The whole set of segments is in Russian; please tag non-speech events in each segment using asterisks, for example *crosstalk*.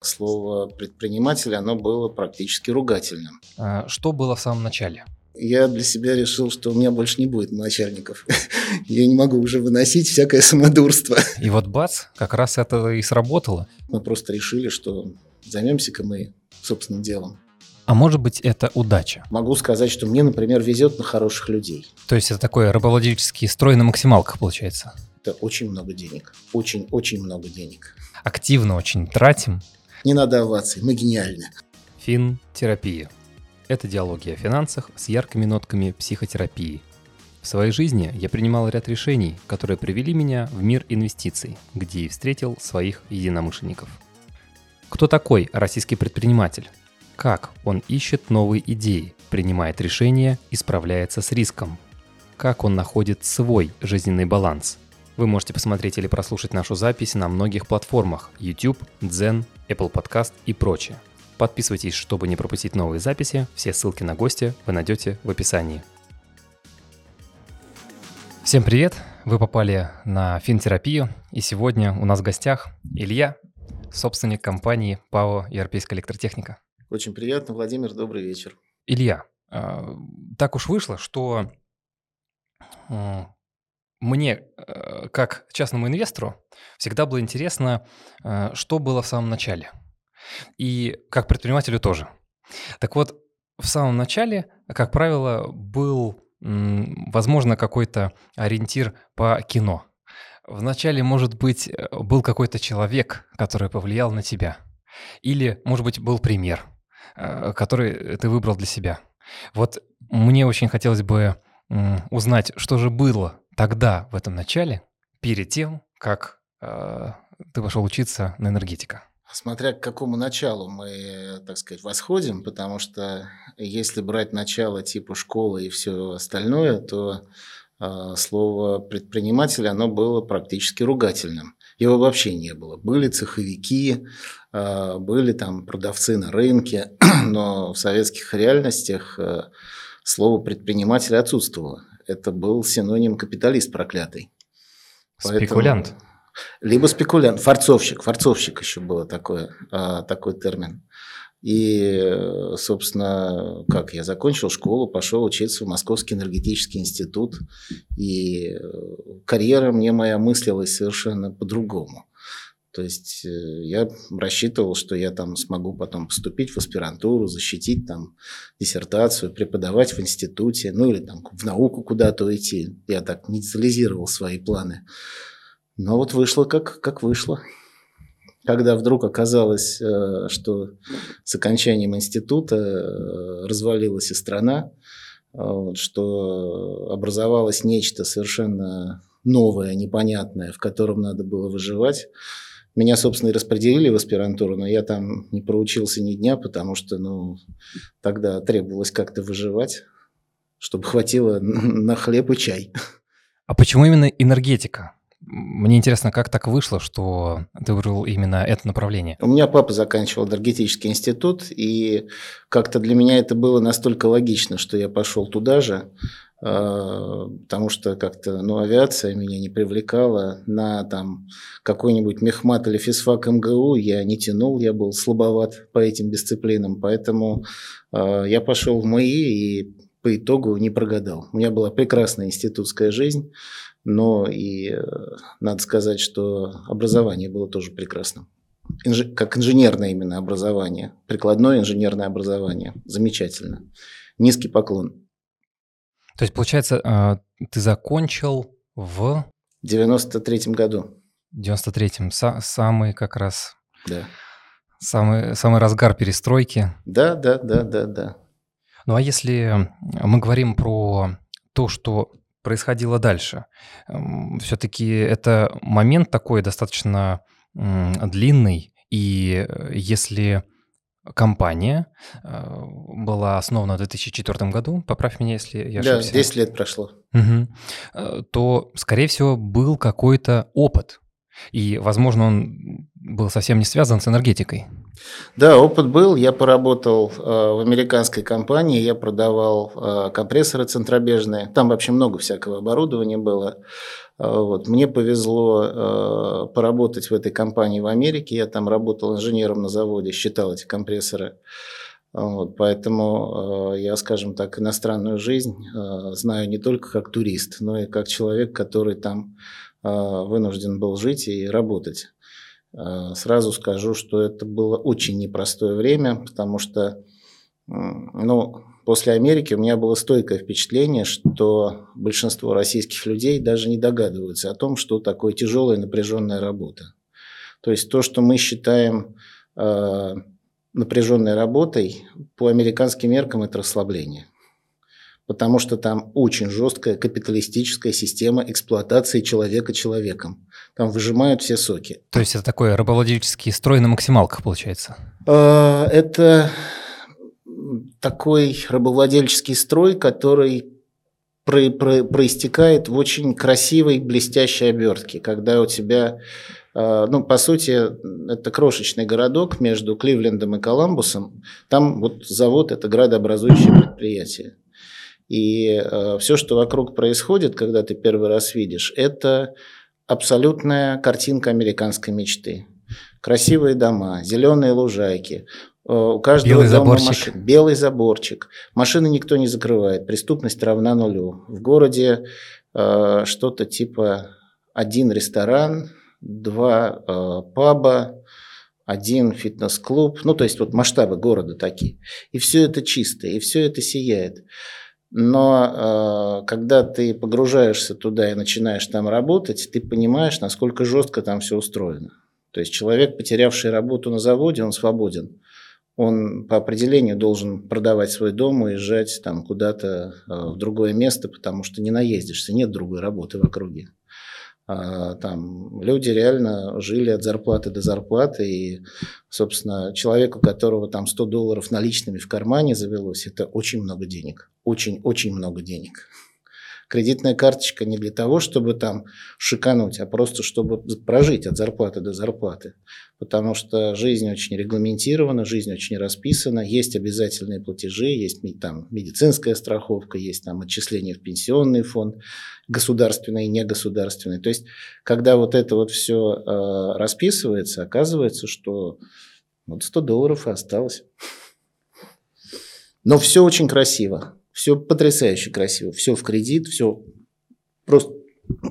Слово «предприниматель» оно было практически ругательным. А что было в самом начале? Я для себя решил, что у меня больше не будет начальников. *laughs* Я не могу уже выносить всякое самодурство. И вот бац, как раз это и сработало. Мы просто решили, что займемся-ка мы собственным делом. А может быть, это удача? Могу сказать, что мне, например, везет на хороших людей. То есть это такой рабовладельческий строй на максималках получается? Это очень много денег. Очень-очень много денег. Активно очень тратим. Не надо оваций, мы гениальны. Финтерапия. Это диалоги о финансах с яркими нотками психотерапии. В своей жизни я принимал ряд решений, которые привели меня в мир инвестиций, где и встретил своих единомышленников. Кто такой российский предприниматель? Как он ищет новые идеи, принимает решения и справляется с риском? Как он находит свой жизненный баланс – вы можете посмотреть или прослушать нашу запись на многих платформах YouTube, Zen, Apple Podcast и прочее. Подписывайтесь, чтобы не пропустить новые записи. Все ссылки на гости вы найдете в описании. Всем привет! Вы попали на финтерапию, и сегодня у нас в гостях Илья, собственник компании ПАО «Европейская электротехника». Очень приятно, Владимир, добрый вечер. Илья, а, так уж вышло, что мне, э, как частному инвестору, всегда было интересно, э, что было в самом начале. И как предпринимателю тоже. Так вот, в самом начале, как правило, был, возможно, какой-то ориентир по кино. Вначале, может быть, э, был какой-то человек, который повлиял на тебя. Или, может быть, был пример, который ты выбрал для себя. Вот мне очень хотелось бы узнать, что же было тогда, в этом начале, перед тем, как э, ты пошел учиться на энергетика? Смотря к какому началу мы, так сказать, восходим, потому что если брать начало типа школы и все остальное, то э, слово предприниматель, оно было практически ругательным. Его вообще не было. Были цеховики, э, были там продавцы на рынке, *clears throat* но в советских реальностях э, слово предприниматель отсутствовало это был синоним капиталист проклятый. Спекулянт. Поэтому... Либо спекулянт, форцовщик, форцовщик еще был такой, а, такой термин. И, собственно, как я закончил школу, пошел учиться в Московский энергетический институт, и карьера мне моя мыслилась совершенно по-другому. То есть э, я рассчитывал, что я там смогу потом поступить в аспирантуру, защитить там диссертацию, преподавать в институте, ну или там в науку куда-то уйти. Я так не детализировал свои планы. Но вот вышло как, как вышло. Когда вдруг оказалось, э, что с окончанием института э, развалилась и страна, что образовалось нечто совершенно новое, непонятное, в котором надо было выживать, меня, собственно, и распределили в аспирантуру, но я там не проучился ни дня, потому что, ну, тогда требовалось как-то выживать, чтобы хватило *laughs* на хлеб и чай. А почему именно энергетика? Мне интересно, как так вышло, что ты выбрал именно это направление? У меня папа заканчивал энергетический институт, и как-то для меня это было настолько логично, что я пошел туда же. А, потому что как-то ну, авиация меня не привлекала. На там какой-нибудь мехмат или физфак МГУ я не тянул, я был слабоват по этим дисциплинам, поэтому э, я пошел в МАИ и по итогу не прогадал. У меня была прекрасная институтская жизнь, но и э, надо сказать, что образование было тоже прекрасным. Инж... Как инженерное именно образование, прикладное инженерное образование. Замечательно. Низкий поклон. То есть, получается, а, ты закончил в... 93-м году. В 93-м. Самый как раз... Да. Самый, самый разгар перестройки. Да, да, да, да, да. Ну а если мы говорим про то, что происходило дальше, все-таки это момент такой достаточно длинный, и э, если компания э, была основана в 2004 году, поправь меня, если я ошибся. Да, 10 лет прошло. Угу. То, скорее всего, был какой-то опыт. И, возможно, он был совсем не связан с энергетикой. Да, опыт был. Я поработал э, в американской компании, я продавал э, компрессоры центробежные. Там вообще много всякого оборудования было. Э, вот. Мне повезло э, поработать в этой компании в Америке. Я там работал инженером на заводе, считал эти компрессоры. Вот, поэтому э, я, скажем так, иностранную жизнь э, знаю не только как турист, но и как человек, который там э, вынужден был жить и работать. Э, сразу скажу, что это было очень непростое время, потому что ну, после Америки у меня было стойкое впечатление, что большинство российских людей даже не догадываются о том, что такое тяжелая напряженная работа. То есть то, что мы считаем э, напряженной работой, по американским меркам это расслабление потому что там очень жесткая капиталистическая система эксплуатации человека человеком. Там выжимают все соки. То есть это такой рабовладельческий строй на максималках, получается? А, это такой рабовладельческий строй, который про, про, проистекает в очень красивой, блестящей обертке, когда у тебя, а, ну, по сути, это крошечный городок между Кливлендом и Коламбусом. Там вот завод – это градообразующее предприятие. И э, все, что вокруг происходит, когда ты первый раз видишь, это абсолютная картинка американской мечты. Красивые дома, зеленые лужайки, э, у каждого белый дома заборчик. машин. Белый заборчик. Машины никто не закрывает. Преступность равна нулю. В городе э, что-то типа один ресторан, два э, паба, один фитнес-клуб. Ну, то есть вот масштабы города такие. И все это чисто, и все это сияет. Но э, когда ты погружаешься туда и начинаешь там работать, ты понимаешь, насколько жестко там все устроено. То есть человек, потерявший работу на заводе, он свободен. Он по определению должен продавать свой дом, уезжать там куда-то э, в другое место, потому что не наездишься, нет другой работы в округе. А, там люди реально жили от зарплаты до зарплаты, и, собственно, человеку, которого там 100 долларов наличными в кармане завелось, это очень много денег, очень-очень много денег. Кредитная карточка не для того, чтобы там шикануть, а просто чтобы прожить от зарплаты до зарплаты. Потому что жизнь очень регламентирована, жизнь очень расписана, есть обязательные платежи, есть там медицинская страховка, есть там отчисления в пенсионный фонд, государственный и негосударственный. То есть, когда вот это вот все э, расписывается, оказывается, что вот 100 долларов и осталось. Но все очень красиво. Все потрясающе красиво, все в кредит, все просто,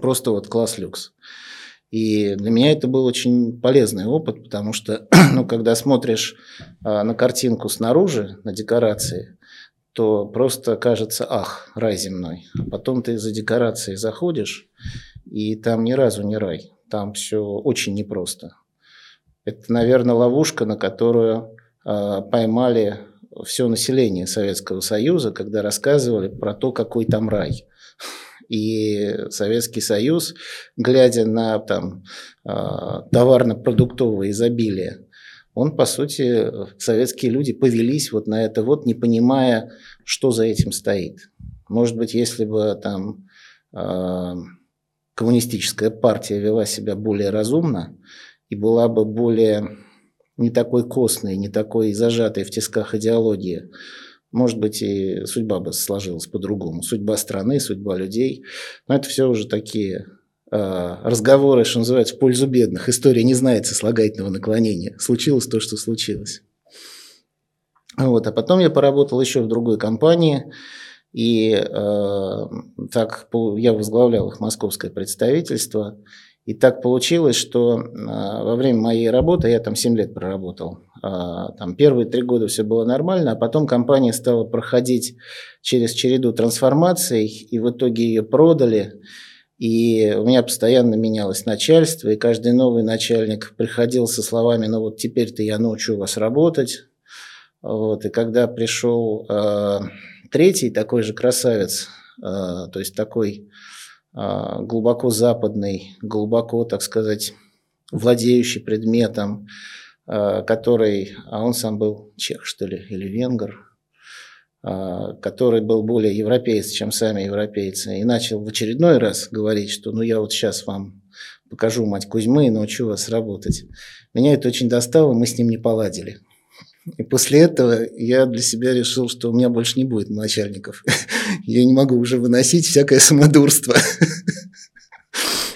просто вот класс люкс. И для меня это был очень полезный опыт, потому что, *clears throat* ну, когда смотришь а, на картинку снаружи, на декорации, то просто кажется, ах, рай земной. А потом ты за декорацией заходишь, и там ни разу не рай. Там все очень непросто. Это, наверное, ловушка, на которую э, поймали все население Советского Союза, когда рассказывали про то, какой там рай. И Советский Союз, глядя на там, а, товарно-продуктовое изобилие, он, по сути, советские люди повелись вот на это вот, не понимая, что за этим стоит. Может быть, если бы там а, коммунистическая партия вела себя более разумно и была бы более не такой костной, не такой зажатой в тисках идеологии, может быть, и судьба бы сложилась по-другому. Судьба страны, судьба людей. Но это все уже такие э, разговоры, что называется, в пользу бедных. История не знает сослагательного наклонения. Случилось то, что случилось. Вот. А потом я поработал еще в другой компании. И э, так я возглавлял их московское представительство. И так получилось, что а, во время моей работы, я там 7 лет проработал, а, там первые три года все было нормально, а потом компания стала проходить через череду трансформаций, и в итоге ее продали. И у меня постоянно менялось начальство, и каждый новый начальник приходил со словами, ну вот теперь-то я научу вас работать. Вот, и когда пришел э, третий такой же красавец, э, то есть такой а, глубоко западный, глубоко, так сказать, владеющий предметом, а, который, а он сам был чех, что ли, или венгр, а, который был более европеец, чем сами европейцы, и начал в очередной раз говорить, что ну я вот сейчас вам покажу мать Кузьмы и научу вас работать. Меня это очень достало, мы с ним не поладили. И после этого я для себя решил, что у меня больше не будет начальников. *laughs* Я не могу уже выносить всякое самодурство. *laughs*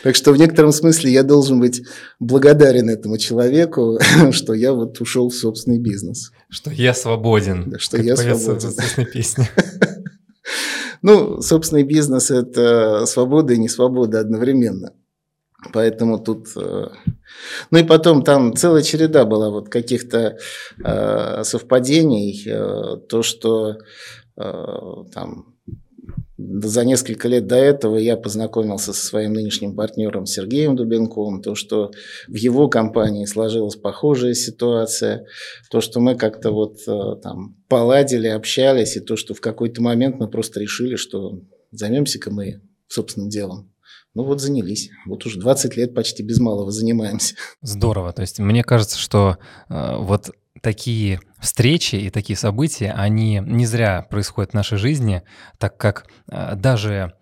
Так что в некотором смысле я должен быть благодарен этому человеку, *laughs* что я вот ушел в собственный бизнес. Что я свободен. Да, что я свободен. В песне. Ну, собственный бизнес – это свобода и не свобода одновременно. Поэтому тут... Э, ну и потом там целая череда была вот каких-то э, совпадений. Э, то, что там за несколько лет до этого я познакомился со своим нынешним партнером Сергеем Дубенковым, то, что в его компании сложилась похожая ситуация, то, что мы как-то вот э, там поладили, общались, и то, что в какой-то момент мы просто решили, что займемся-ка мы собственным делом. Ну вот занялись. Вот уже 20 лет почти без малого занимаемся. Здорово. То есть мне кажется, что э, вот такие встречи и такие события, они не зря происходят в нашей жизни, так как э, даже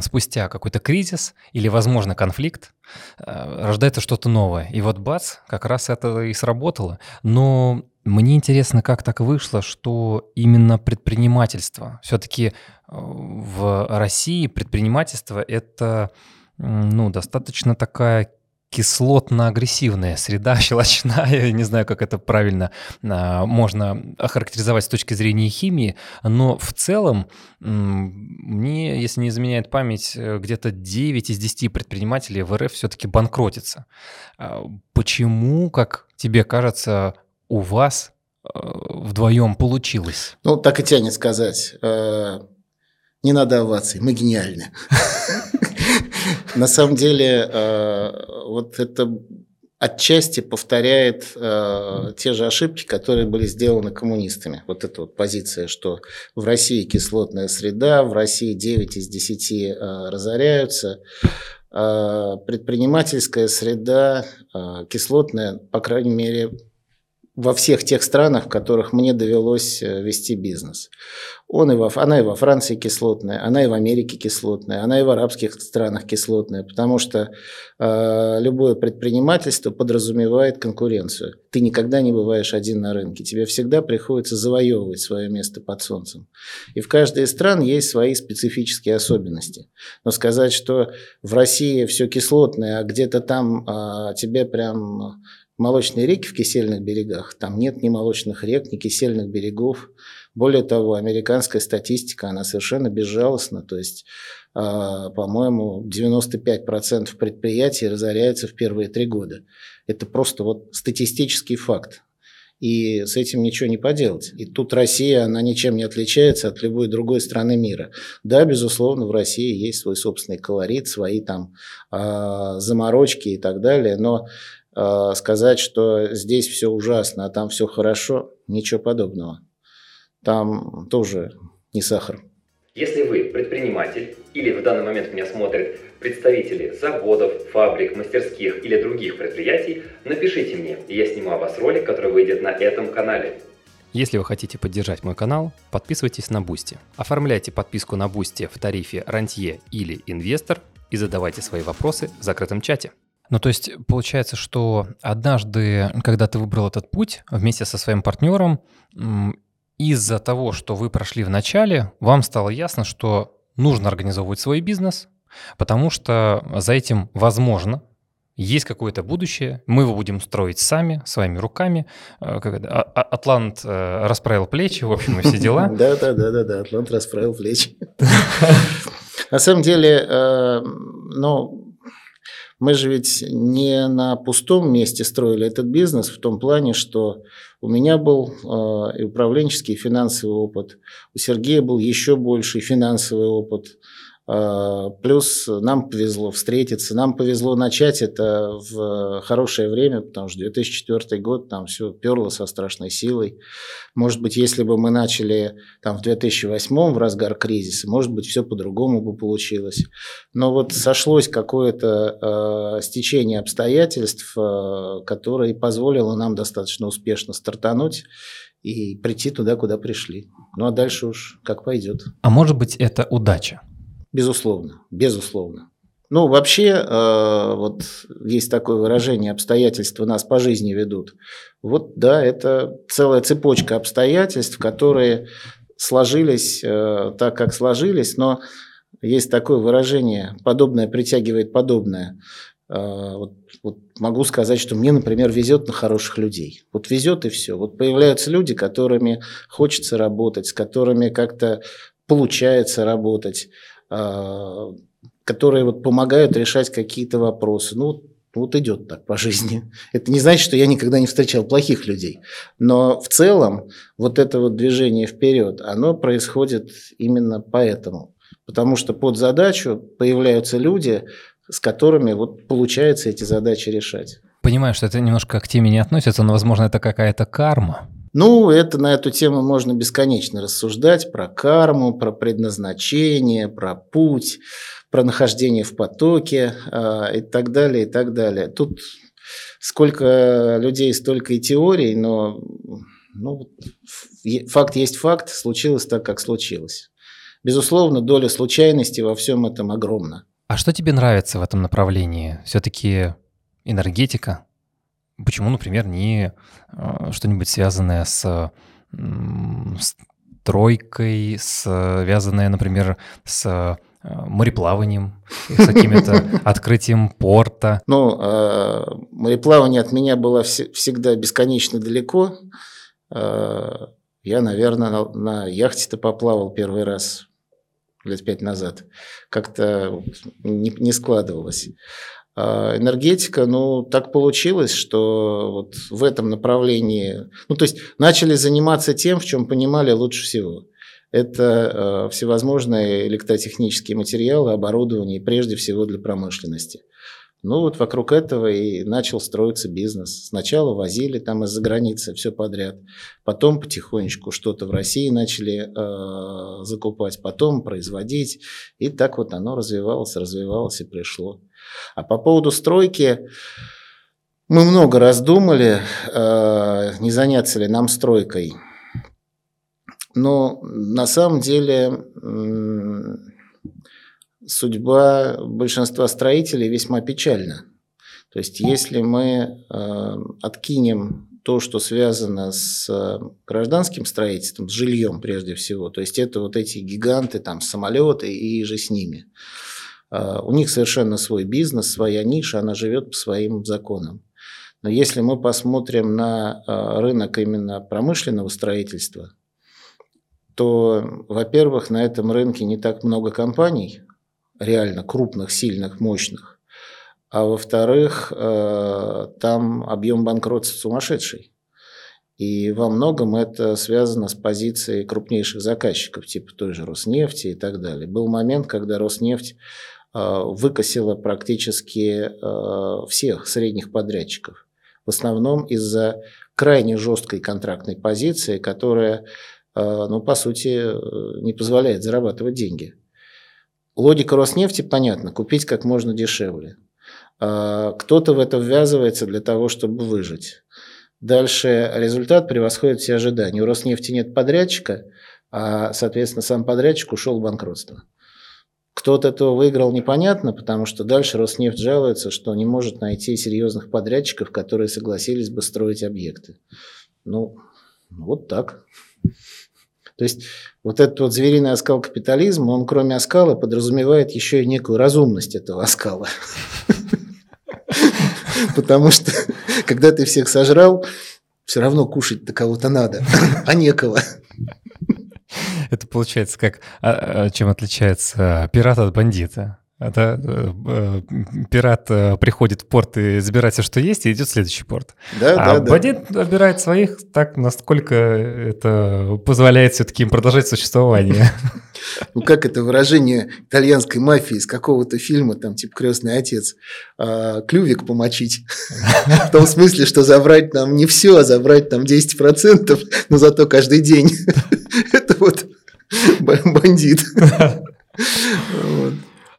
спустя какой-то кризис или, возможно, конфликт, э, рождается что-то новое. И вот бац, как раз это и сработало. Но мне интересно, как так вышло, что именно предпринимательство, все-таки в России предпринимательство это ну, достаточно такая кислотно-агрессивная среда, *laughs* щелочная, не знаю, как это правильно а, можно охарактеризовать с точки зрения химии, но в целом мне, если не изменяет память, э, где-то 9 из 10 предпринимателей в РФ все-таки банкротятся. А, почему, как тебе кажется, у вас э, вдвоем получилось? Ну, так и тянет сказать. Э, не надо оваций, мы гениальны. *laughs* На самом деле, э, вот это отчасти повторяет э, те же ошибки, которые были сделаны коммунистами. Вот эта вот позиция, что в России кислотная среда, в России 9 из 10 э, разоряются. Предпринимательская среда кислотная, по крайней мере, во всех тех странах, в которых мне довелось э, вести бизнес. Он и во, она и во Франции кислотная, она и в Америке кислотная, она и в арабских странах кислотная, потому что э, любое предпринимательство подразумевает конкуренцию. Ты никогда не бываешь один на рынке, тебе всегда приходится завоевывать свое место под солнцем. И в каждой из стран есть свои специфические особенности. Но сказать, что в России все кислотное, а где-то там э, тебе прям молочные реки в кисельных берегах. Там нет ни молочных рек, ни кисельных берегов. Более того, американская статистика, она совершенно безжалостна. То есть, э, по-моему, 95% предприятий разоряются в первые три года. Это просто вот статистический факт. И с этим ничего не поделать. И тут Россия, она ничем не отличается от любой другой страны мира. Да, безусловно, в России есть свой собственный колорит, свои там э, заморочки и так далее, но сказать, что здесь все ужасно, а там все хорошо, ничего подобного. Там тоже не сахар. Если вы предприниматель или в данный момент меня смотрят представители заводов, фабрик, мастерских или других предприятий, напишите мне, и я сниму о вас ролик, который выйдет на этом канале. Если вы хотите поддержать мой канал, подписывайтесь на Бусти. Оформляйте подписку на Бусти в тарифе «Рантье» или «Инвестор» и задавайте свои вопросы в закрытом чате. Ну, то есть получается, что однажды, когда ты выбрал этот путь вместе со своим партнером, из-за того, что вы прошли в начале, вам стало ясно, что нужно организовывать свой бизнес, потому что за этим возможно есть какое-то будущее, мы его будем строить сами, своими руками. Э, а, а, Атлант э, расправил плечи, в общем, и все дела. Да, да, да, да, да, Атлант расправил плечи. *laughs* На самом деле, э, ну, мы же ведь не на пустом месте строили этот бизнес в том плане, что у меня был э, и управленческий, и финансовый опыт, у Сергея был еще больший финансовый опыт. А, плюс нам повезло встретиться, нам повезло начать это в хорошее время, потому что 2004 год там все перло со страшной силой. Может быть, если бы мы начали там в 2008 в разгар кризиса, может быть, все по-другому бы получилось. Но вот сошлось какое-то э, стечение обстоятельств, э, которое позволило нам достаточно успешно стартануть и прийти туда, куда пришли. Ну а дальше уж как пойдет. А может быть, это удача? Безусловно, безусловно. Ну, вообще, э, вот есть такое выражение, обстоятельства нас по жизни ведут. Вот, да, это целая цепочка обстоятельств, которые сложились э, так, как сложились, но есть такое выражение, подобное притягивает подобное. Э, вот, вот могу сказать, что мне, например, везет на хороших людей. Вот везет и все. Вот появляются люди, которыми хочется работать, с которыми как-то получается работать, которые вот помогают решать какие-то вопросы. Ну, вот идет так по жизни. Это не значит, что я никогда не встречал плохих людей. Но в целом вот это вот движение вперед, оно происходит именно поэтому. Потому что под задачу появляются люди, с которыми вот получается эти задачи решать. Понимаю, что это немножко к теме не относится, но, возможно, это какая-то карма. Ну, это на эту тему можно бесконечно рассуждать про карму, про предназначение, про путь, про нахождение в потоке э, и так далее, и так далее. Тут сколько людей, столько и теорий, но ну, факт есть факт, случилось так, как случилось. Безусловно, доля случайности во всем этом огромна. А что тебе нравится в этом направлении? Все-таки энергетика? Почему, например, не э, что-нибудь связанное с, с тройкой, связанное, например, с э, мореплаванием, с каким-то *laughs* открытием порта? Ну, э, мореплавание от меня было всегда бесконечно далеко. Я, наверное, на яхте-то поплавал первый раз лет пять назад, как-то не, не складывалось. А энергетика, ну, так получилось, что вот в этом направлении, ну, то есть начали заниматься тем, в чем понимали лучше всего. Это э, всевозможные электротехнические материалы, оборудование, прежде всего для промышленности. Ну вот вокруг этого и начал строиться бизнес. Сначала возили там из-за границы все подряд, потом потихонечку что-то в России начали э, закупать, потом производить, и так вот оно развивалось, развивалось и пришло. А по поводу стройки мы много раз думали, э, не заняться ли нам стройкой. Но на самом деле судьба большинства строителей весьма печальна. То есть если мы э, откинем то, что связано с э, гражданским строительством, с жильем прежде всего, то есть это вот эти гиганты, там, самолеты и же с ними. Э, у них совершенно свой бизнес, своя ниша, она живет по своим законам. Но если мы посмотрим на рынок именно промышленного строительства, то, во-первых, на этом рынке не так много компаний, реально крупных, сильных, мощных. А во-вторых, э, там объем банкротства сумасшедший. И во многом это связано с позицией крупнейших заказчиков, типа той же Роснефти и так далее. Был момент, когда Роснефть э, выкосила практически э, всех средних подрядчиков. В основном из-за крайне жесткой контрактной позиции, которая, ну, по сути, не позволяет зарабатывать деньги. Логика Роснефти понятна, купить как можно дешевле. А, кто-то в это ввязывается для того, чтобы выжить. Дальше результат превосходит все ожидания. У Роснефти нет подрядчика, а, соответственно, сам подрядчик ушел в банкротство. Кто от этого выиграл, непонятно, потому что дальше Роснефть жалуется, что не может найти серьезных подрядчиков, которые согласились бы строить объекты. Ну, вот так. То есть вот этот вот звериный оскал капитализма, он кроме оскала подразумевает еще и некую разумность этого оскала. Потому что когда ты всех сожрал, все равно кушать-то кого-то надо, а некого. Это получается как, а, а, чем отличается пират от бандита? Это э, пират э, приходит в порт и забирает все, что есть, и идет в следующий порт. Да, а да, бандит да. отбирает своих так, насколько это позволяет все-таки им продолжать существование. Ну, как это выражение итальянской мафии из какого-то фильма, там, типа «Крестный отец», а, клювик помочить. В том смысле, что забрать нам не все, а забрать там 10%, но зато каждый день. Это вот бандит.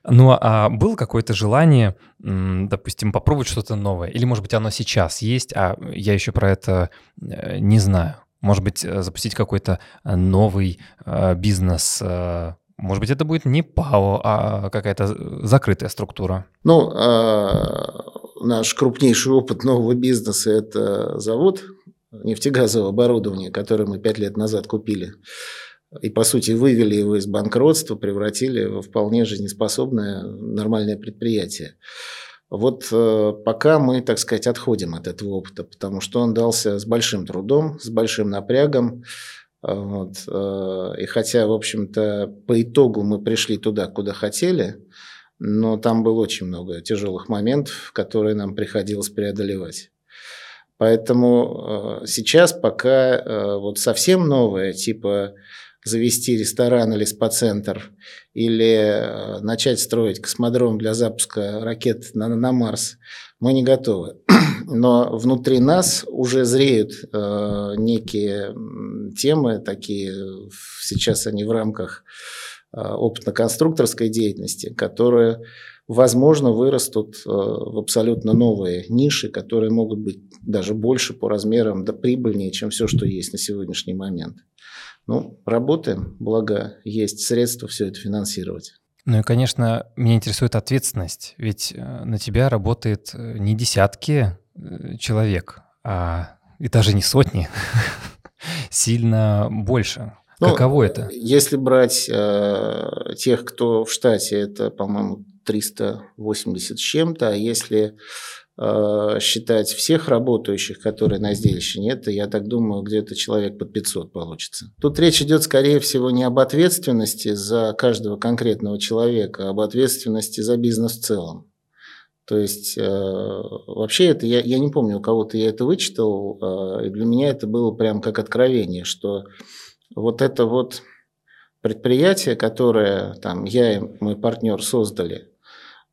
Ну, а было какое-то желание, допустим, попробовать что-то новое? Или, может быть, оно сейчас есть, а я еще про это не знаю? Может быть, э, запустить какой-то э, новый э, бизнес, Может быть, это будет не ПАО, а какая-то закрытая структура. Ну, наш крупнейший опыт нового бизнеса – это завод нефтегазового оборудования, который мы пять лет назад купили. И, по сути, вывели его из банкротства, превратили во вполне жизнеспособное нормальное предприятие. Вот э, пока мы, так сказать, отходим от этого опыта, потому что он дался с большим трудом, с большим напрягом. Вот, э, и хотя, в общем-то, по итогу мы пришли туда, куда хотели, но там было очень много тяжелых моментов, которые нам приходилось преодолевать. Поэтому э, сейчас пока э, вот совсем новое, типа завести ресторан или спа-центр, или э, начать строить космодром для запуска ракет на, на Марс, мы не готовы. *clears throat* Но внутри нас уже зреют э, некие темы, такие сейчас они в рамках э, опытно-конструкторской деятельности, которые, возможно, вырастут э, в абсолютно новые ниши, которые могут быть даже больше по размерам, да прибыльнее, чем все, что есть на сегодняшний момент. Ну, работаем, благо есть средства все это финансировать. Ну и, конечно, меня интересует ответственность, ведь э, на тебя работает э, не десятки э, человек, а и даже не сотни, *laughs* сильно больше. Ну, Каково это? Если брать э, тех, кто в штате, это, по-моему, 380 с чем-то, а если считать всех работающих, которые на сделище нет, я так думаю, где-то человек под 500 получится. Тут речь идет, скорее всего, не об ответственности за каждого конкретного человека, а об ответственности за бизнес в целом. То есть, э, вообще это, я, я не помню, у кого-то я это вычитал, э, и для меня это было прям как откровение, что вот это вот предприятие, которое там я и мой партнер создали –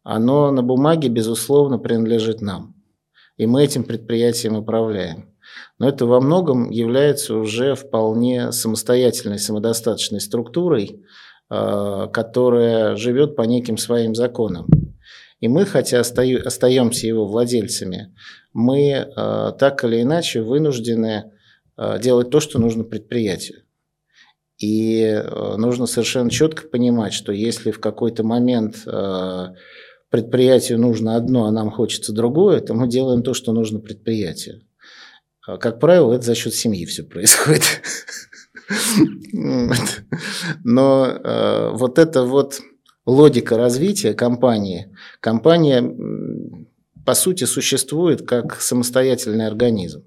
оно на бумаге, безусловно, принадлежит нам. И мы этим предприятием управляем. Но это во многом является уже вполне самостоятельной, самодостаточной структурой, э, которая живет по неким своим законам. И мы, хотя остаемся его владельцами, мы э, так или иначе вынуждены э, делать то, что нужно предприятию. И нужно совершенно четко понимать, что если в какой-то момент предприятию нужно одно, а нам хочется другое, то мы делаем то, что нужно предприятию. А, как правило, это за счет семьи все происходит. Но э, вот эта вот логика развития компании, компания по сути существует как самостоятельный организм.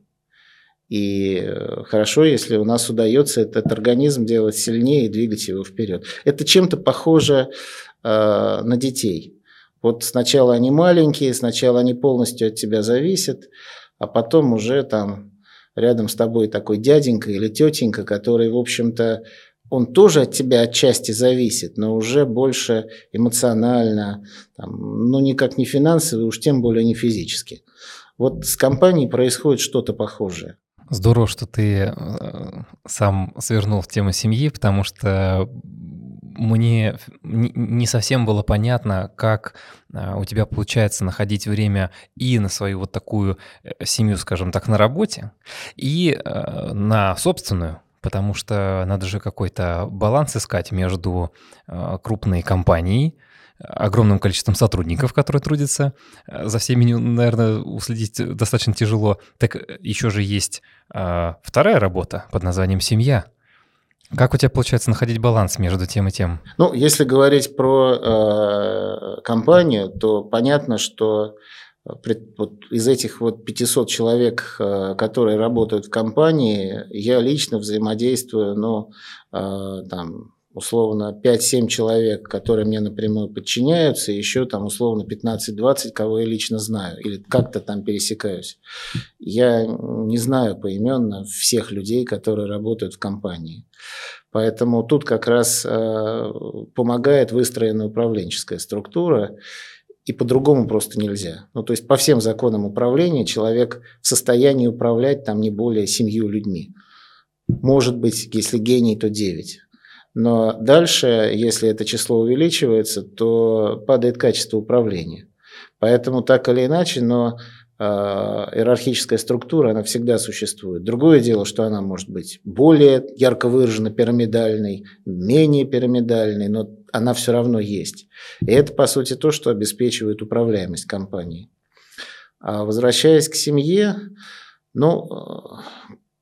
И э, хорошо, если у нас удается этот организм делать сильнее и двигать его вперед. Это чем-то похоже э, на детей. Вот сначала они маленькие, сначала они полностью от тебя зависят, а потом уже там рядом с тобой такой дяденька или тетенька, который, в общем-то, он тоже от тебя отчасти зависит, но уже больше эмоционально, там, ну никак не финансово, уж тем более не физически. Вот с компанией происходит что-то похожее. Здорово, что ты э, сам свернул в тему семьи, потому что мне не совсем было понятно, как а, у тебя получается находить время и на свою вот такую э, семью, скажем так, на работе, и э, на собственную, потому что надо же какой-то баланс искать между э, крупной компанией, огромным количеством сотрудников, которые трудятся. За всеми, наверное, уследить достаточно тяжело. Так еще же есть вторая работа под названием «Семья». Как у тебя получается находить баланс между тем и тем? Ну, если говорить про э, компанию, то понятно, что э, вот из этих вот 500 человек, э, которые работают в компании, я лично взаимодействую, ну, э, там, условно 5-7 человек, которые мне напрямую подчиняются, и еще там условно 15-20, кого я лично знаю, или как-то там пересекаюсь. Я не знаю поименно всех людей, которые работают в компании. Поэтому тут как раз э, помогает выстроенная управленческая структура, и по-другому просто нельзя. Ну, то есть по всем законам управления человек в состоянии управлять там не более семью людьми. Может быть, если гений, то 9. Но дальше, если это число увеличивается, то падает качество управления. Поэтому так или иначе, но а, иерархическая структура, она всегда существует. Другое дело, что она может быть более ярко выраженно пирамидальной, менее пирамидальной, но она все равно есть. И это, по сути, то, что обеспечивает управляемость компании. А возвращаясь к семье, ну,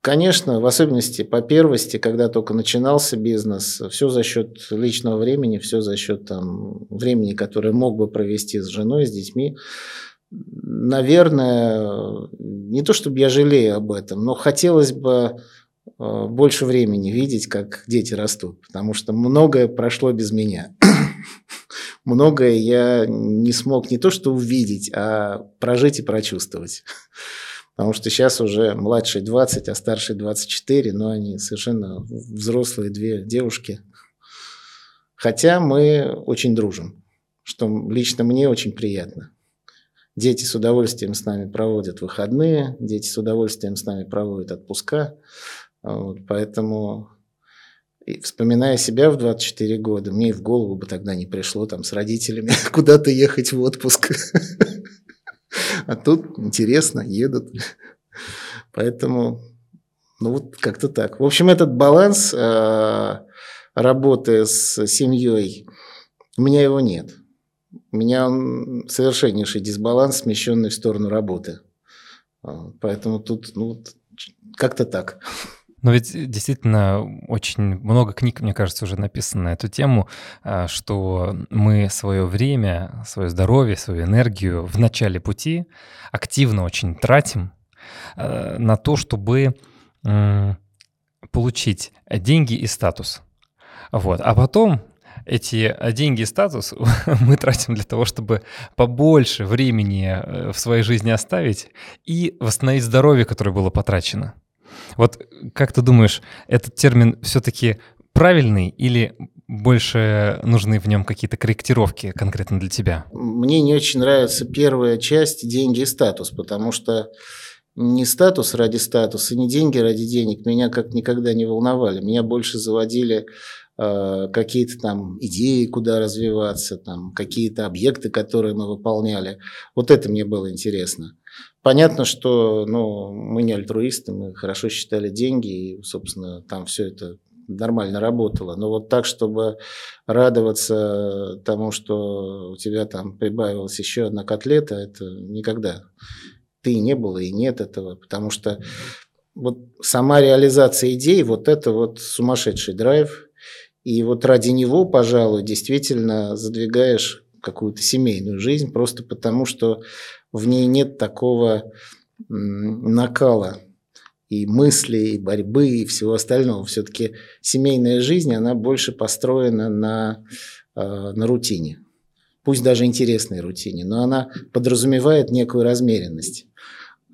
Конечно, в особенности по первости, когда только начинался бизнес, все за счет личного времени, все за счет там, времени, которое мог бы провести с женой, с детьми. Наверное, не то чтобы я жалею об этом, но хотелось бы э, больше времени видеть, как дети растут, потому что многое прошло без меня. *coughs* Многое я не смог не то что увидеть, а прожить и прочувствовать. Потому что сейчас уже младший 20, а старший 24, но они совершенно взрослые две девушки. Хотя мы очень дружим, что лично мне очень приятно. Дети с удовольствием с нами проводят выходные, дети с удовольствием с нами проводят отпуска. Вот, поэтому, вспоминая себя в 24 года, мне и в голову бы тогда не пришло там с родителями *laughs* куда-то ехать в отпуск. *laughs* *laughs* А тут интересно, едут. Поэтому, ну вот как-то так. В общем, этот баланс э, работы с семьей, у меня его нет. У меня он совершеннейший дисбаланс, смещенный в сторону работы. А, поэтому тут, ну, вот, как-то так. Но ведь действительно очень много книг, мне кажется, уже написано на эту тему, а, что мы свое время, свое здоровье, свою энергию в начале пути активно очень тратим а, на то, чтобы получить деньги и статус. Вот. А потом эти деньги и статус *laughs* мы тратим для того, чтобы побольше времени э, в своей жизни оставить и восстановить здоровье, которое было потрачено. Вот как ты думаешь, этот термин все-таки правильный или больше нужны в нем какие-то корректировки конкретно для тебя? Мне не очень нравится первая часть «деньги и статус», потому что не статус ради статуса, не деньги ради денег меня как никогда не волновали. Меня больше заводили э, какие-то там идеи, куда развиваться, там какие-то объекты, которые мы выполняли. Вот это мне было интересно. Понятно, что ну, мы не альтруисты, мы хорошо считали деньги, и, собственно, там все это нормально работало. Но вот так, чтобы радоваться тому, что у тебя там прибавилась еще одна котлета, это никогда. Ты не было и нет этого, потому что вот сама реализация идей, вот это вот сумасшедший драйв. И вот ради него, пожалуй, действительно задвигаешь какую-то семейную жизнь, просто потому что в ней нет такого накала и мысли, и борьбы, и всего остального. Все-таки семейная жизнь, она больше построена на, э, на рутине. Пусть даже интересной рутине, но она подразумевает некую размеренность.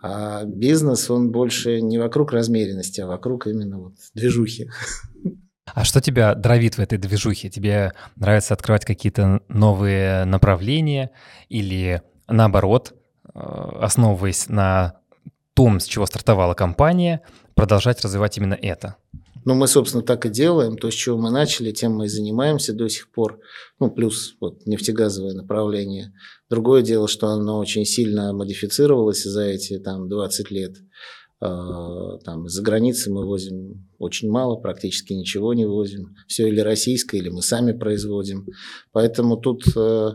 А бизнес, он больше не вокруг размеренности, а вокруг именно вот движухи. А что тебя дровит в этой движухе? Тебе нравится открывать какие-то новые направления или наоборот, основываясь на том, с чего стартовала компания, продолжать развивать именно это? Ну, мы, собственно, так и делаем. То, с чего мы начали, тем мы и занимаемся до сих пор. Ну, плюс вот нефтегазовое направление. Другое дело, что оно очень сильно модифицировалось за эти там 20 лет. А, там, из-за границы мы возим очень мало, практически ничего не возим. Все или российское, или мы сами производим. Поэтому тут, э,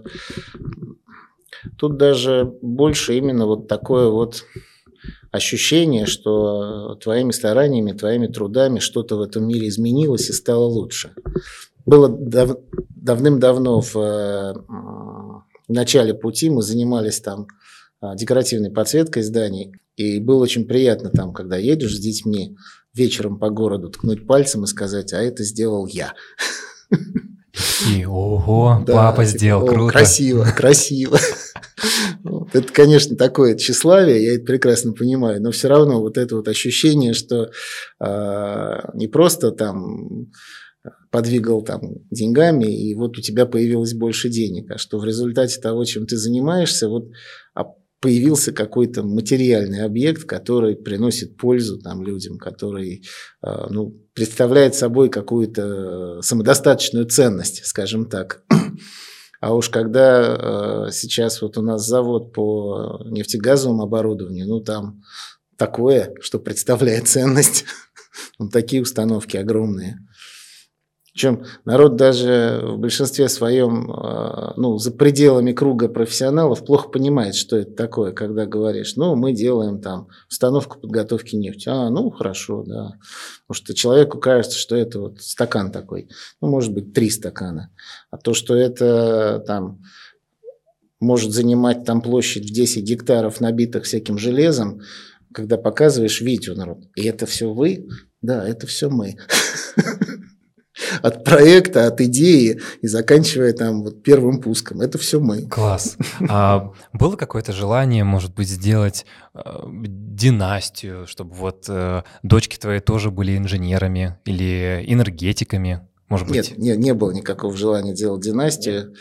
тут даже больше именно вот такое вот ощущение, что твоими стараниями, твоими трудами что-то в этом мире изменилось и стало лучше. Было дав- давным-давно в, э, в начале пути мы занимались там а, декоративной подсветкой зданий. И было очень приятно там, когда едешь с детьми вечером по городу, ткнуть пальцем и сказать, а это сделал я. *laughs* И ого, да, папа типа, сделал, о, круто. Красиво, красиво. *laughs* Это, конечно, такое тщеславие, я это прекрасно понимаю, но все равно вот это вот ощущение, что э, не просто там подвигал там деньгами, и вот у тебя появилось больше денег, а что в результате того, чем ты занимаешься, вот а появился какой-то материальный объект, который приносит пользу там, людям, который э, ну, представляет собой какую-то самодостаточную ценность, скажем так. А уж когда э, сейчас вот у нас завод по нефтегазовому оборудованию, ну там такое, что представляет ценность. *laughs* Вот такие установки огромные. Причем народ даже в большинстве своем, а, ну, за пределами круга профессионалов плохо понимает, что это такое, когда говоришь, ну, мы делаем там установку подготовки нефти. А, ну, хорошо, да. Потому что человеку кажется, что это вот стакан такой. Ну, может быть, три стакана. А то, что это там может занимать там площадь в 10 гектаров, набитых всяким железом, когда показываешь видео народ, и это все вы? Да, это все мы. *laughs* от проекта, от идеи и заканчивая там вот первым пуском. Это все мы. Класс. А было какое-то желание, может быть, сделать э, династию, чтобы вот э, дочки твои тоже были инженерами или энергетиками? Может быть? Нет, не, не было никакого желания делать династию.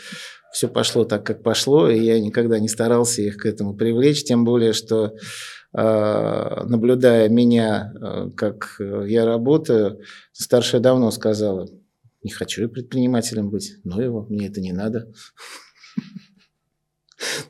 Все пошло так, как пошло, и я никогда не старался их к этому привлечь, тем более, что э, наблюдая меня, как я работаю, старшая давно сказала, не хочу я предпринимателем быть, но его, мне это не надо.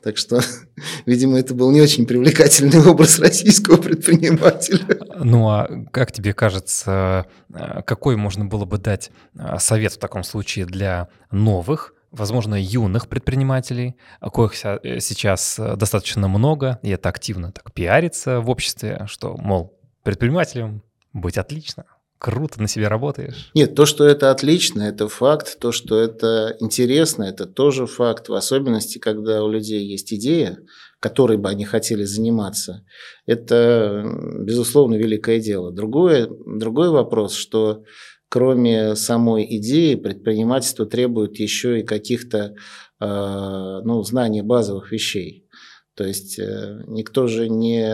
Так что, *laughs* видимо, это был не очень привлекательный *laughs* образ российского предпринимателя. Ну а как тебе кажется, э, какой можно было бы дать э, совет в таком случае для новых, возможно, юных предпринимателей, коих э, сейчас достаточно много, и это активно так пиарится в обществе, что, мол, предпринимателем быть отлично, круто на себе работаешь. Нет, то, что это отлично, это факт. То, что это интересно, это тоже факт. В особенности, когда у людей есть идея, которой бы они хотели заниматься. Это, безусловно, великое дело. Другое, другой вопрос, что кроме самой идеи, предпринимательство требует еще и каких-то э, ну, знаний базовых вещей. То есть э, никто же не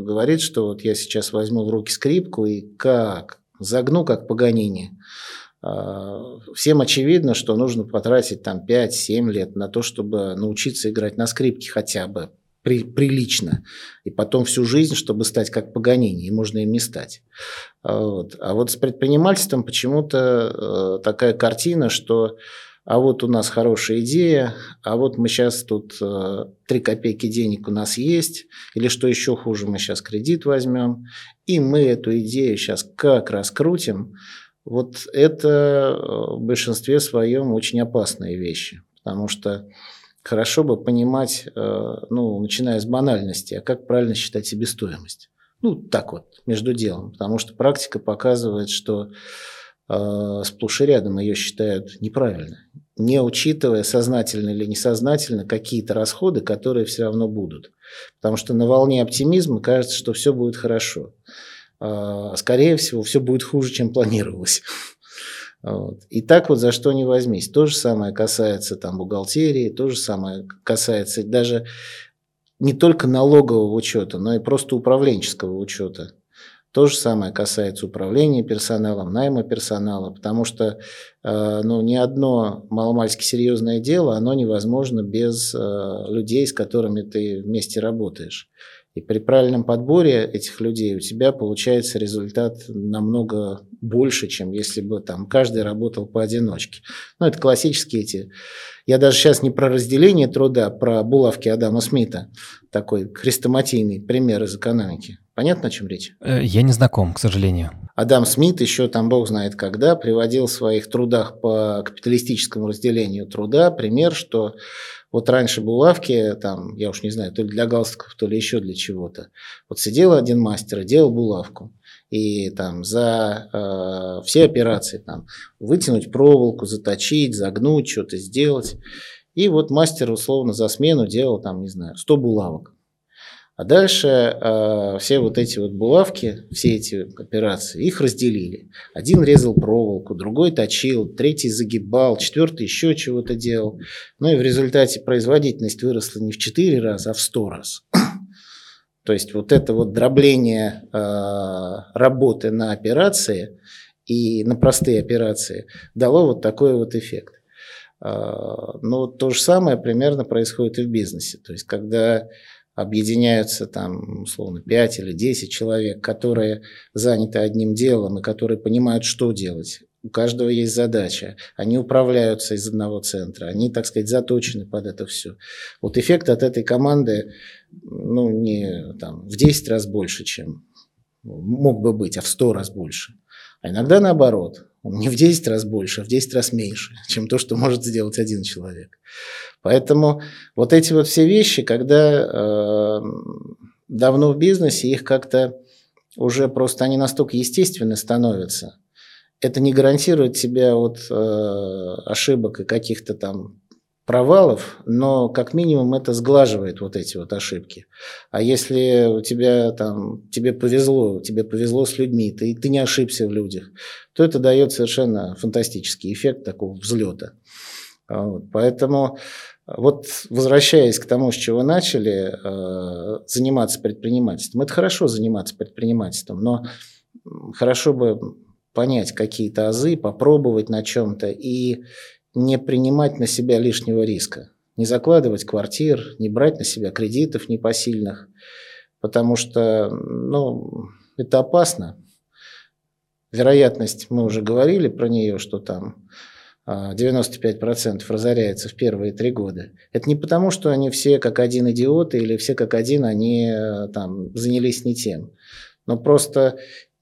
говорит, что вот я сейчас возьму в руки скрипку и как загну как Паганини. А, всем очевидно, что нужно потратить там 5-7 лет на то, чтобы научиться играть на скрипке хотя бы при, прилично. И потом всю жизнь, чтобы стать как Паганини, и можно им не стать. А вот. А вот с предпринимательством почему-то э, такая картина, что а вот у нас хорошая идея, а вот мы сейчас тут э, 3 копейки денег у нас есть, или что еще хуже, мы сейчас кредит возьмем, и мы эту идею сейчас как раскрутим. Вот это э, в большинстве своем очень опасные вещи, потому что хорошо бы понимать, э, ну, начиная с банальности, а как правильно считать себестоимость. Ну, так вот, между делом, потому что практика показывает, что сплошь и рядом ее считают неправильно, не учитывая сознательно или несознательно какие-то расходы, которые все равно будут. Потому что на волне оптимизма кажется, что все будет хорошо. А, скорее всего, все будет хуже, чем планировалось. *laughs* Вот. И так вот за что не возьмись. То же самое касается там бухгалтерии, то же самое касается даже не только налогового учета, но и просто управленческого учета. То же самое касается управления персоналом, найма персонала, потому что э, ну, ни одно маломальски серьезное дело, оно невозможно без э, людей, с которыми ты вместе работаешь. И при правильном подборе этих людей у тебя получается результат намного больше, чем если бы там каждый работал поодиночке. Ну, это классические эти... Я даже сейчас не про разделение труда, а про булавки Адама Смита, такой хрестоматийный пример из экономики. Понятно, о чем речь? Э, я не знаком, к сожалению. Адам Смит еще там бог знает когда приводил в своих трудах по капиталистическому разделению труда пример, что вот раньше булавки, там, я уж не знаю, то ли для галстуков, то ли еще для чего-то. Вот сидел один мастер и делал булавку. И там за э, все операции там вытянуть проволоку, заточить, загнуть, что-то сделать. И вот мастер условно за смену делал там, не знаю, 100 булавок. А дальше э, все вот эти вот булавки, все эти операции, их разделили. Один резал проволоку, другой точил, третий загибал, четвертый еще чего-то делал. Ну и в результате производительность выросла не в 4 раза, а в 100 раз. *coughs* То есть вот это вот дробление э, работы на операции и на простые операции дало вот такой вот эффект. Э, но то же самое примерно происходит и в бизнесе. То есть когда объединяются там, условно, 5 или 10 человек, которые заняты одним делом и которые понимают, что делать. у каждого есть задача, они управляются из одного центра, они, так сказать, заточены под это все. Вот эффект от этой команды, ну, не там, в 10 раз больше, чем мог бы быть, а в 100 раз больше. А иногда наоборот, не в 10 раз больше, а в 10 раз меньше, чем то, что может сделать один человек. Поэтому вот эти вот все вещи, когда э, давно в бизнесе, их как-то уже просто они настолько естественны становятся. Это не гарантирует тебя от э, ошибок и каких-то там провалов, но как минимум это сглаживает вот эти вот ошибки. А если у тебя там, тебе повезло, тебе повезло с людьми, ты, ты не ошибся в людях, то это дает совершенно фантастический эффект такого взлета. Вот. Поэтому вот возвращаясь к тому, с чего начали, э, заниматься предпринимательством. Это хорошо заниматься предпринимательством, но хорошо бы понять какие-то азы, попробовать на чем-то и не принимать на себя лишнего риска. Не закладывать квартир, не брать на себя кредитов непосильных, потому что ну, это опасно. Вероятность, мы уже говорили про нее, что там 95% а, разоряется в первые три года. Это не потому, что они все как один идиоты или все как один они э, там занялись не тем. Но просто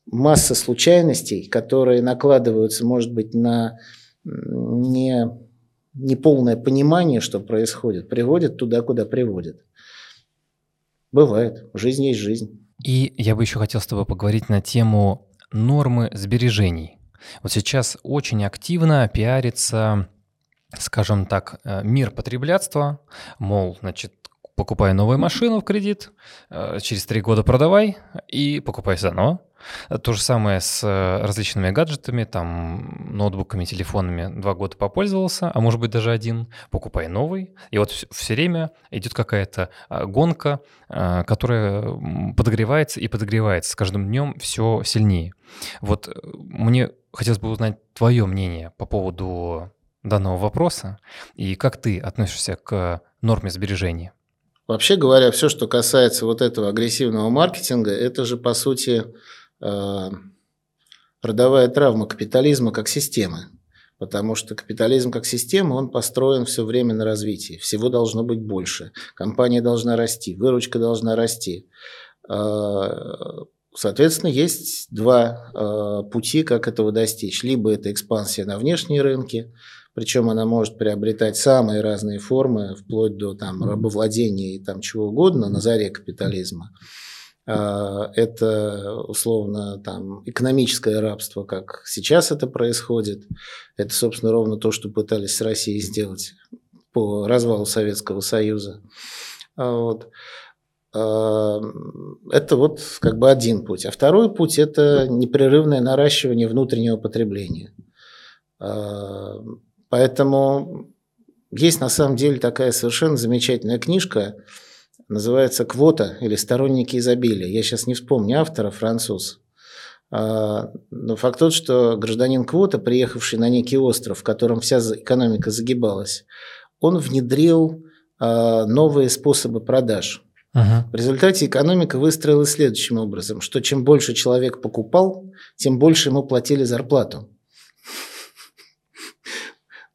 масса случайностей, которые накладываются, может быть, на не, неполное понимание, что происходит, приводят туда, куда приводят. Бывает. Жизнь есть жизнь. И я бы еще хотел с тобой поговорить на тему нормы сбережений. Вот сейчас очень активно пиарится, скажем так, э, мир потреблятства, мол, значит, покупай новую машину в кредит, э, через три года продавай и покупай заново. То же самое с э, различными гаджетами, там, ноутбуками, телефонами. Два года попользовался, а может быть даже один, покупай новый. И вот все время идет какая-то а, гонка, а, которая подогревается и подогревается. С каждым днем все сильнее. Вот э, мне хотелось бы узнать твое мнение по поводу данного вопроса и как ты относишься к норме сбережения. Вообще говоря, все, что касается вот этого агрессивного маркетинга, это же по сути Э, родовая травма капитализма как системы. Потому что капитализм как система, он построен все время на развитии. Всего должно быть больше. Компания должна расти, выручка должна расти. Э, соответственно, есть два э, пути, как этого достичь. Либо это экспансия на внешние рынки, причем она может приобретать самые разные формы, вплоть до там, рабовладения и там, чего угодно на заре капитализма. А, это условно там экономическое рабство, как сейчас это происходит. Это, собственно, ровно то, что пытались с Россией сделать по развалу Советского Союза. А, вот. А, это вот как бы один путь. А второй путь – это непрерывное наращивание внутреннего потребления. Поэтому есть на самом деле такая совершенно замечательная книжка – называется «Квота» или «Сторонники изобилия». Я сейчас не вспомню автора, француз. А, но факт тот, что гражданин Квота, приехавший на некий остров, в котором вся экономика загибалась, он внедрил а, новые способы продаж. Uh-huh. В результате экономика выстроилась следующим образом, что чем больше человек покупал, тем больше ему платили зарплату. *laughs*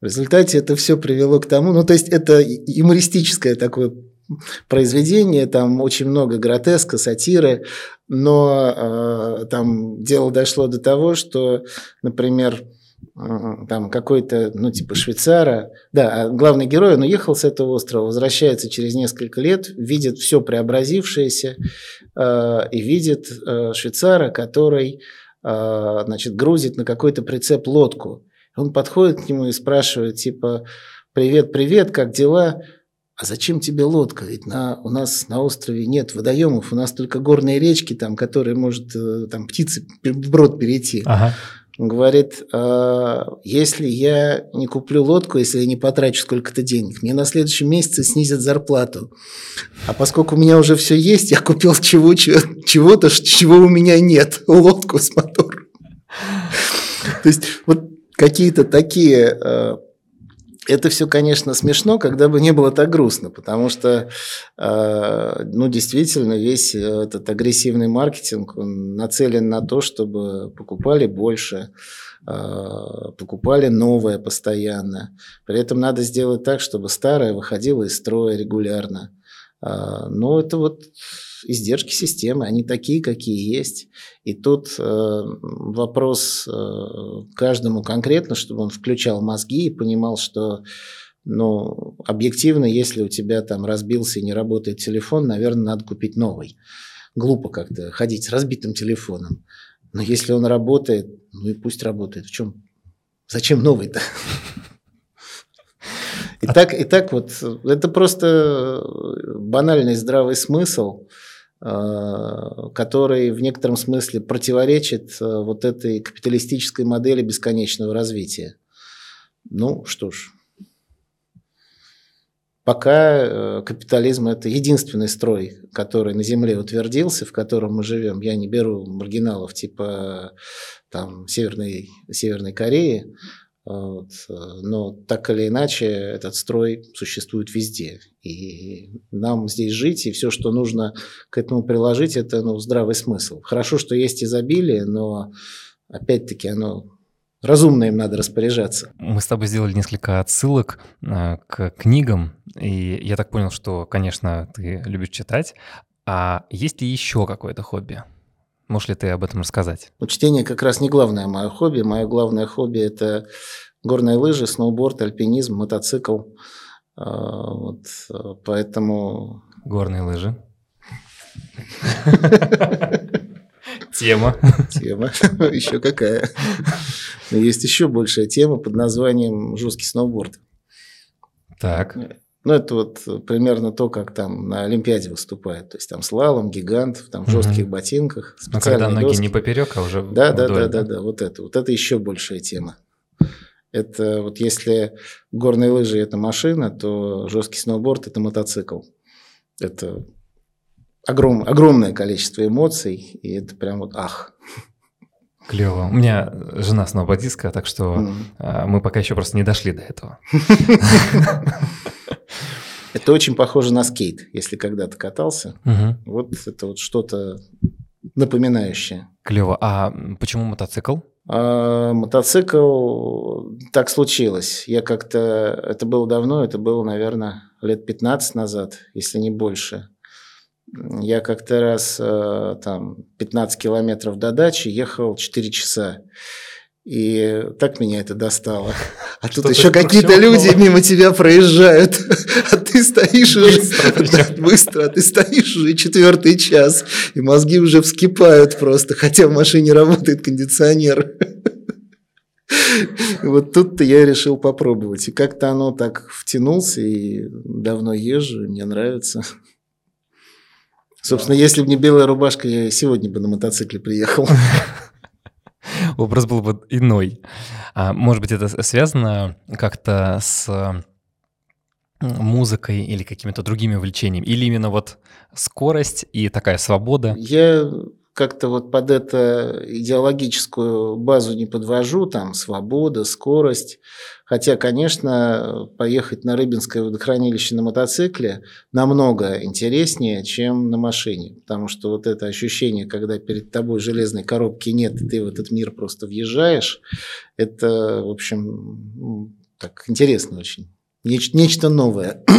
В результате это все привело к тому, ну то есть это юмористическое такое произведение, там очень много гротеска, сатиры, но э, там дело дошло до того, что, например, э, там какой-то, ну, типа швейцара, да, а главный герой, он уехал с этого острова, возвращается через несколько лет, видит все преобразившееся э, и видит э, швейцара, который, э, значит, грузит на какой-то прицеп лодку. Он подходит к нему и спрашивает, типа, привет, привет, как дела? А зачем тебе лодка? Ведь на, у нас на острове нет водоемов, у нас только горные речки, там, которые может э, там, птицы брод перейти. Ага. Он говорит, а, если я не куплю лодку, если я не потрачу сколько-то денег, мне на следующем месяце снизят зарплату. А поскольку у меня уже все есть, я купил чего, чего-то, чего у меня нет, лодку с мотором. То есть вот какие-то такие э, это все, конечно, смешно, когда бы не было так грустно, потому что, э, ну, действительно, весь этот агрессивный маркетинг он нацелен на то, чтобы покупали больше, э, покупали новое постоянно. При этом надо сделать так, чтобы старое выходило из строя регулярно. Э, но это вот издержки системы, они такие, какие есть. И тут э, вопрос э, каждому конкретно, чтобы он включал мозги и понимал, что ну, объективно, если у тебя там разбился и не работает телефон, наверное, надо купить новый. Глупо как-то ходить с разбитым телефоном. Но если он работает, ну и пусть работает. В чем? Зачем новый-то? *laughs* И так, и так вот, это просто банальный здравый смысл. Э, который в некотором смысле противоречит э, вот этой капиталистической модели бесконечного развития. Ну что ж, пока э, капитализм – это единственный строй, который на Земле утвердился, в котором мы живем. Я не беру маргиналов типа там, Северной, Северной Кореи, вот. Но так или иначе этот строй существует везде. И нам здесь жить, и все, что нужно к этому приложить, это ну, здравый смысл. Хорошо, что есть изобилие, но опять-таки оно разумно им надо распоряжаться. Мы с тобой сделали несколько отсылок э, к книгам, и я так понял, что, конечно, ты любишь читать. А есть ли еще какое-то хобби? Можешь ли ты об этом рассказать? Ну, чтение как раз не главное мое хобби. Мое главное хобби – это горные лыжи, сноуборд, альпинизм, мотоцикл. А, вот, поэтому... Горные лыжи. *laughs* Тема. Тема. *laughs* Еще какая. Есть еще большая тема под названием жесткий сноуборд. Так. Ну, это вот примерно то, как там на Олимпиаде выступают. То есть там слалом, гигантов, там в жестких угу. ботинках. Ну, когда ноги доски. не поперек, а уже да, вдоль, да, да, да, да, вот это. Вот это еще большая тема. Это вот если горные лыжи – это машина, то жесткий сноуборд – это мотоцикл. Это огром, огромное количество эмоций, и это прям вот ах. Клево. У меня жена сноубордистка, так что mm. мы пока еще просто не дошли до этого. *laughs* Это очень похоже на скейт, если когда-то катался. Угу. Вот это вот что-то напоминающее. Клево. А почему мотоцикл? А, мотоцикл так случилось. Я как-то... Это было давно, это было, наверное, лет 15 назад, если не больше. Я как-то раз э, там 15 километров до дачи ехал 4 часа. И так меня это достало. *laughs* А тут еще какие-то люди мимо тебя проезжают, *laughs* а ты стоишь уже *laughs* быстро, а ты стоишь уже четвертый час, и мозги уже вскипают просто, хотя в машине работает кондиционер. Вот тут-то я решил попробовать. И как-то оно так втянулся, и давно езжу, и мне нравится. Собственно, если бы не белая рубашка, я сегодня бы на мотоцикле приехал. Образ был бы иной. А, может быть, это связано как-то с музыкой или какими-то другими увлечениями? Или именно вот скорость и такая свобода? Я как-то вот под это идеологическую базу не подвожу, там свобода, скорость. Хотя, конечно, поехать на Рыбинское водохранилище на мотоцикле намного интереснее, чем на машине. Потому что вот это ощущение, когда перед тобой железной коробки нет, и ты в этот мир просто въезжаешь, это, в общем, ну, так интересно очень. Неч- нечто новое. *clears throat*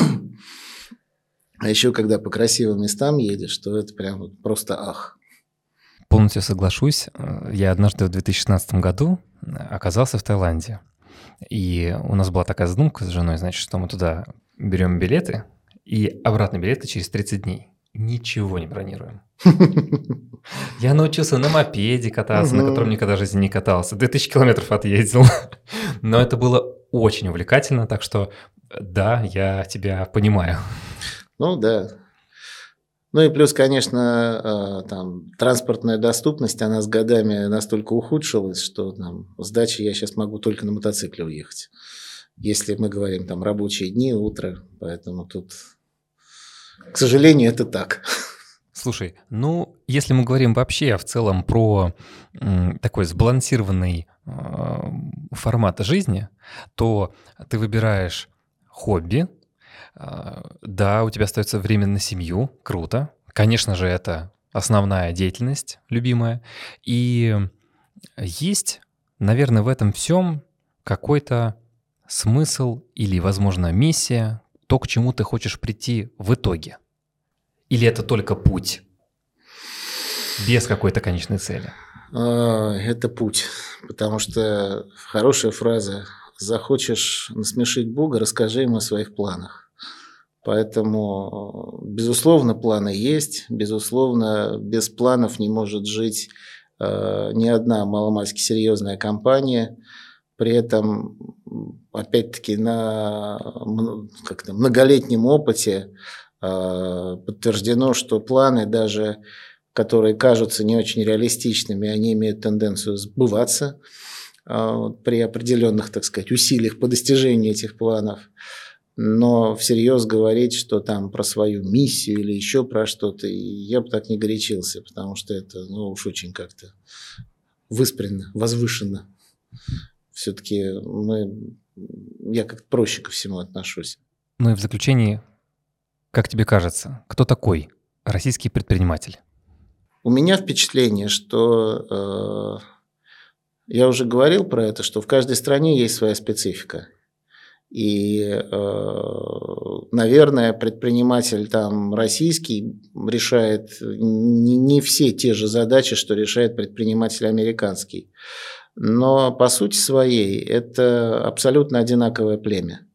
А еще, когда по красивым местам едешь, то это прям просто ах. Полностью соглашусь. Я однажды в 2016 году оказался в Таиланде. И у нас была такая задумка с женой, значит, что мы туда берем билеты, и обратно билеты через 30 дней. Ничего не бронируем. *laughs* Я научился на мопеде кататься, на котором никогда в жизни не катался. 2000 километров отъездил. *laughs* Но это было очень увлекательно, так что да, я тебя понимаю. Ну да, ну и плюс, конечно, э, там, транспортная доступность, она с годами настолько ухудшилась, что там, с дачи я сейчас могу только на мотоцикле уехать. Если мы говорим там рабочие дни, утро, поэтому тут, к сожалению, это так. Слушай, ну, если мы говорим вообще в целом про м, такой сбалансированный э, формат жизни, то ты выбираешь хобби, да, у тебя остается время на семью, круто. Конечно же, это основная деятельность, любимая. И есть, наверное, в этом всем какой-то смысл или, возможно, миссия, то, к чему ты хочешь прийти в итоге. Или это только путь, без какой-то конечной цели? А, это путь, потому что хорошая фраза «захочешь насмешить Бога, расскажи ему о своих планах». Поэтому, безусловно, планы есть, безусловно, без планов не может жить э, ни одна маломальски серьезная компания. При этом, опять-таки, на как многолетнем опыте э, подтверждено, что планы даже которые кажутся не очень реалистичными, они имеют тенденцию сбываться а, при определенных, так сказать, усилиях по достижению этих планов. Но всерьез говорить, что там про свою миссию или еще про что-то, я бы так не горячился, потому что это, ну, уж очень как-то выспренно, возвышенно. Все-таки мы, я как проще ко всему отношусь. Ну и в заключении, как тебе кажется, кто такой российский предприниматель? У меня впечатление, что э, я уже говорил про это, что в каждой стране есть своя специфика. И, э, наверное, предприниматель там российский решает не, не все те же задачи, что решает предприниматель американский. Но по сути своей это абсолютно одинаковое племя.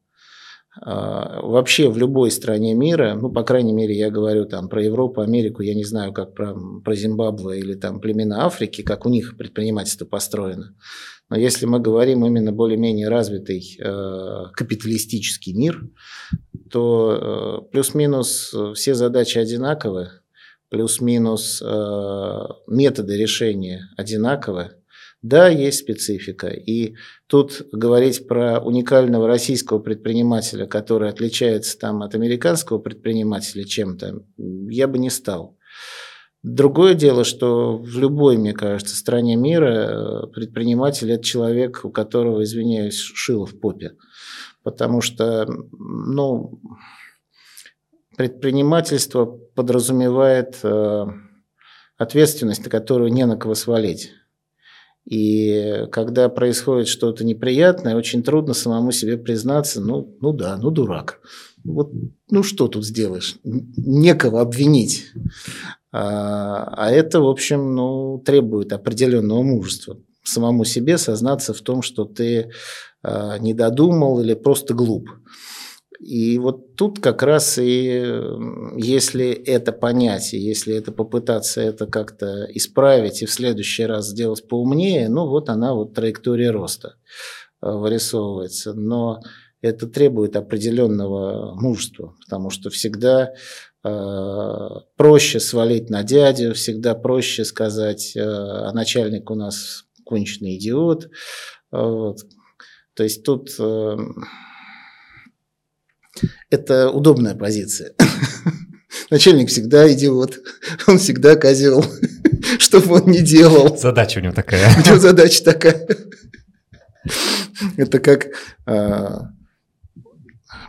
А, вообще в любой стране мира, ну, по крайней мере, я говорю там про Европу, Америку, я не знаю, как про, про Зимбабве или там племена Африки, как у них предпринимательство построено. Но если мы говорим именно более-менее развитый э, капиталистический мир, то э, плюс-минус все задачи одинаковы, плюс-минус э, методы решения одинаковы. Да, есть специфика. И тут говорить про уникального российского предпринимателя, который отличается там, от американского предпринимателя чем-то, я бы не стал. Другое дело, что в любой, мне кажется, стране мира э, предприниматель – это человек, у которого, извиняюсь, шило в попе. Потому что, ну, предпринимательство подразумевает э, ответственность, на которую не на кого свалить. И когда происходит что-то неприятное, очень трудно самому себе признаться, ну, ну да, ну дурак. Вот, ну что тут сделаешь? Некого обвинить. А, а это, в общем, ну, требует определенного мужества. Самому себе сознаться в том, что ты а, не додумал или просто глуп. И вот тут как раз и если это понять, и если это попытаться это как-то исправить и в следующий раз сделать поумнее, ну вот она вот траектория роста э, вырисовывается. Но это требует определенного мужества, потому что всегда э, проще свалить на дядю, всегда проще сказать, э, а начальник у нас конченый идиот. Вот. То есть тут э, это удобная позиция. *laughs* Начальник всегда идиот, он всегда козел, *laughs* что бы он ни делал. Задача у него такая. У него задача такая. Это как, а,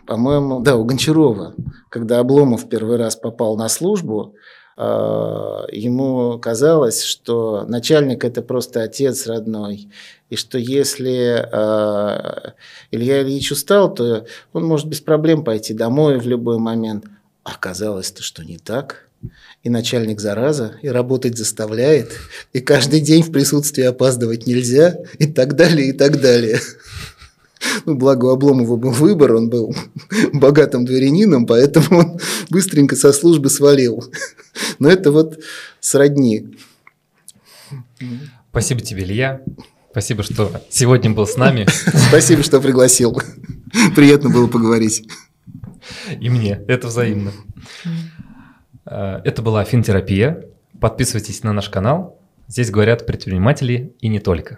по-моему, да, у Гончарова, когда Обломов первый раз попал на службу, ему казалось, что начальник это просто отец родной, и что если э, Илья Ильич устал, то он может без проблем пойти домой в любой момент. Оказалось-то, что не так. И начальник зараза, и работать заставляет, и каждый день в присутствии опаздывать нельзя, и так далее, и так далее. Ну, благо у Обломова был выбор, он был *laughs* богатым дворянином, поэтому он быстренько со службы свалил. *laughs* Но это вот сродни. Спасибо тебе, Илья. Спасибо, что сегодня был с нами. *laughs* Спасибо, что пригласил. Приятно было поговорить. И мне. Это взаимно. Это была финтерапия. Подписывайтесь на наш канал. Здесь говорят предприниматели и не только.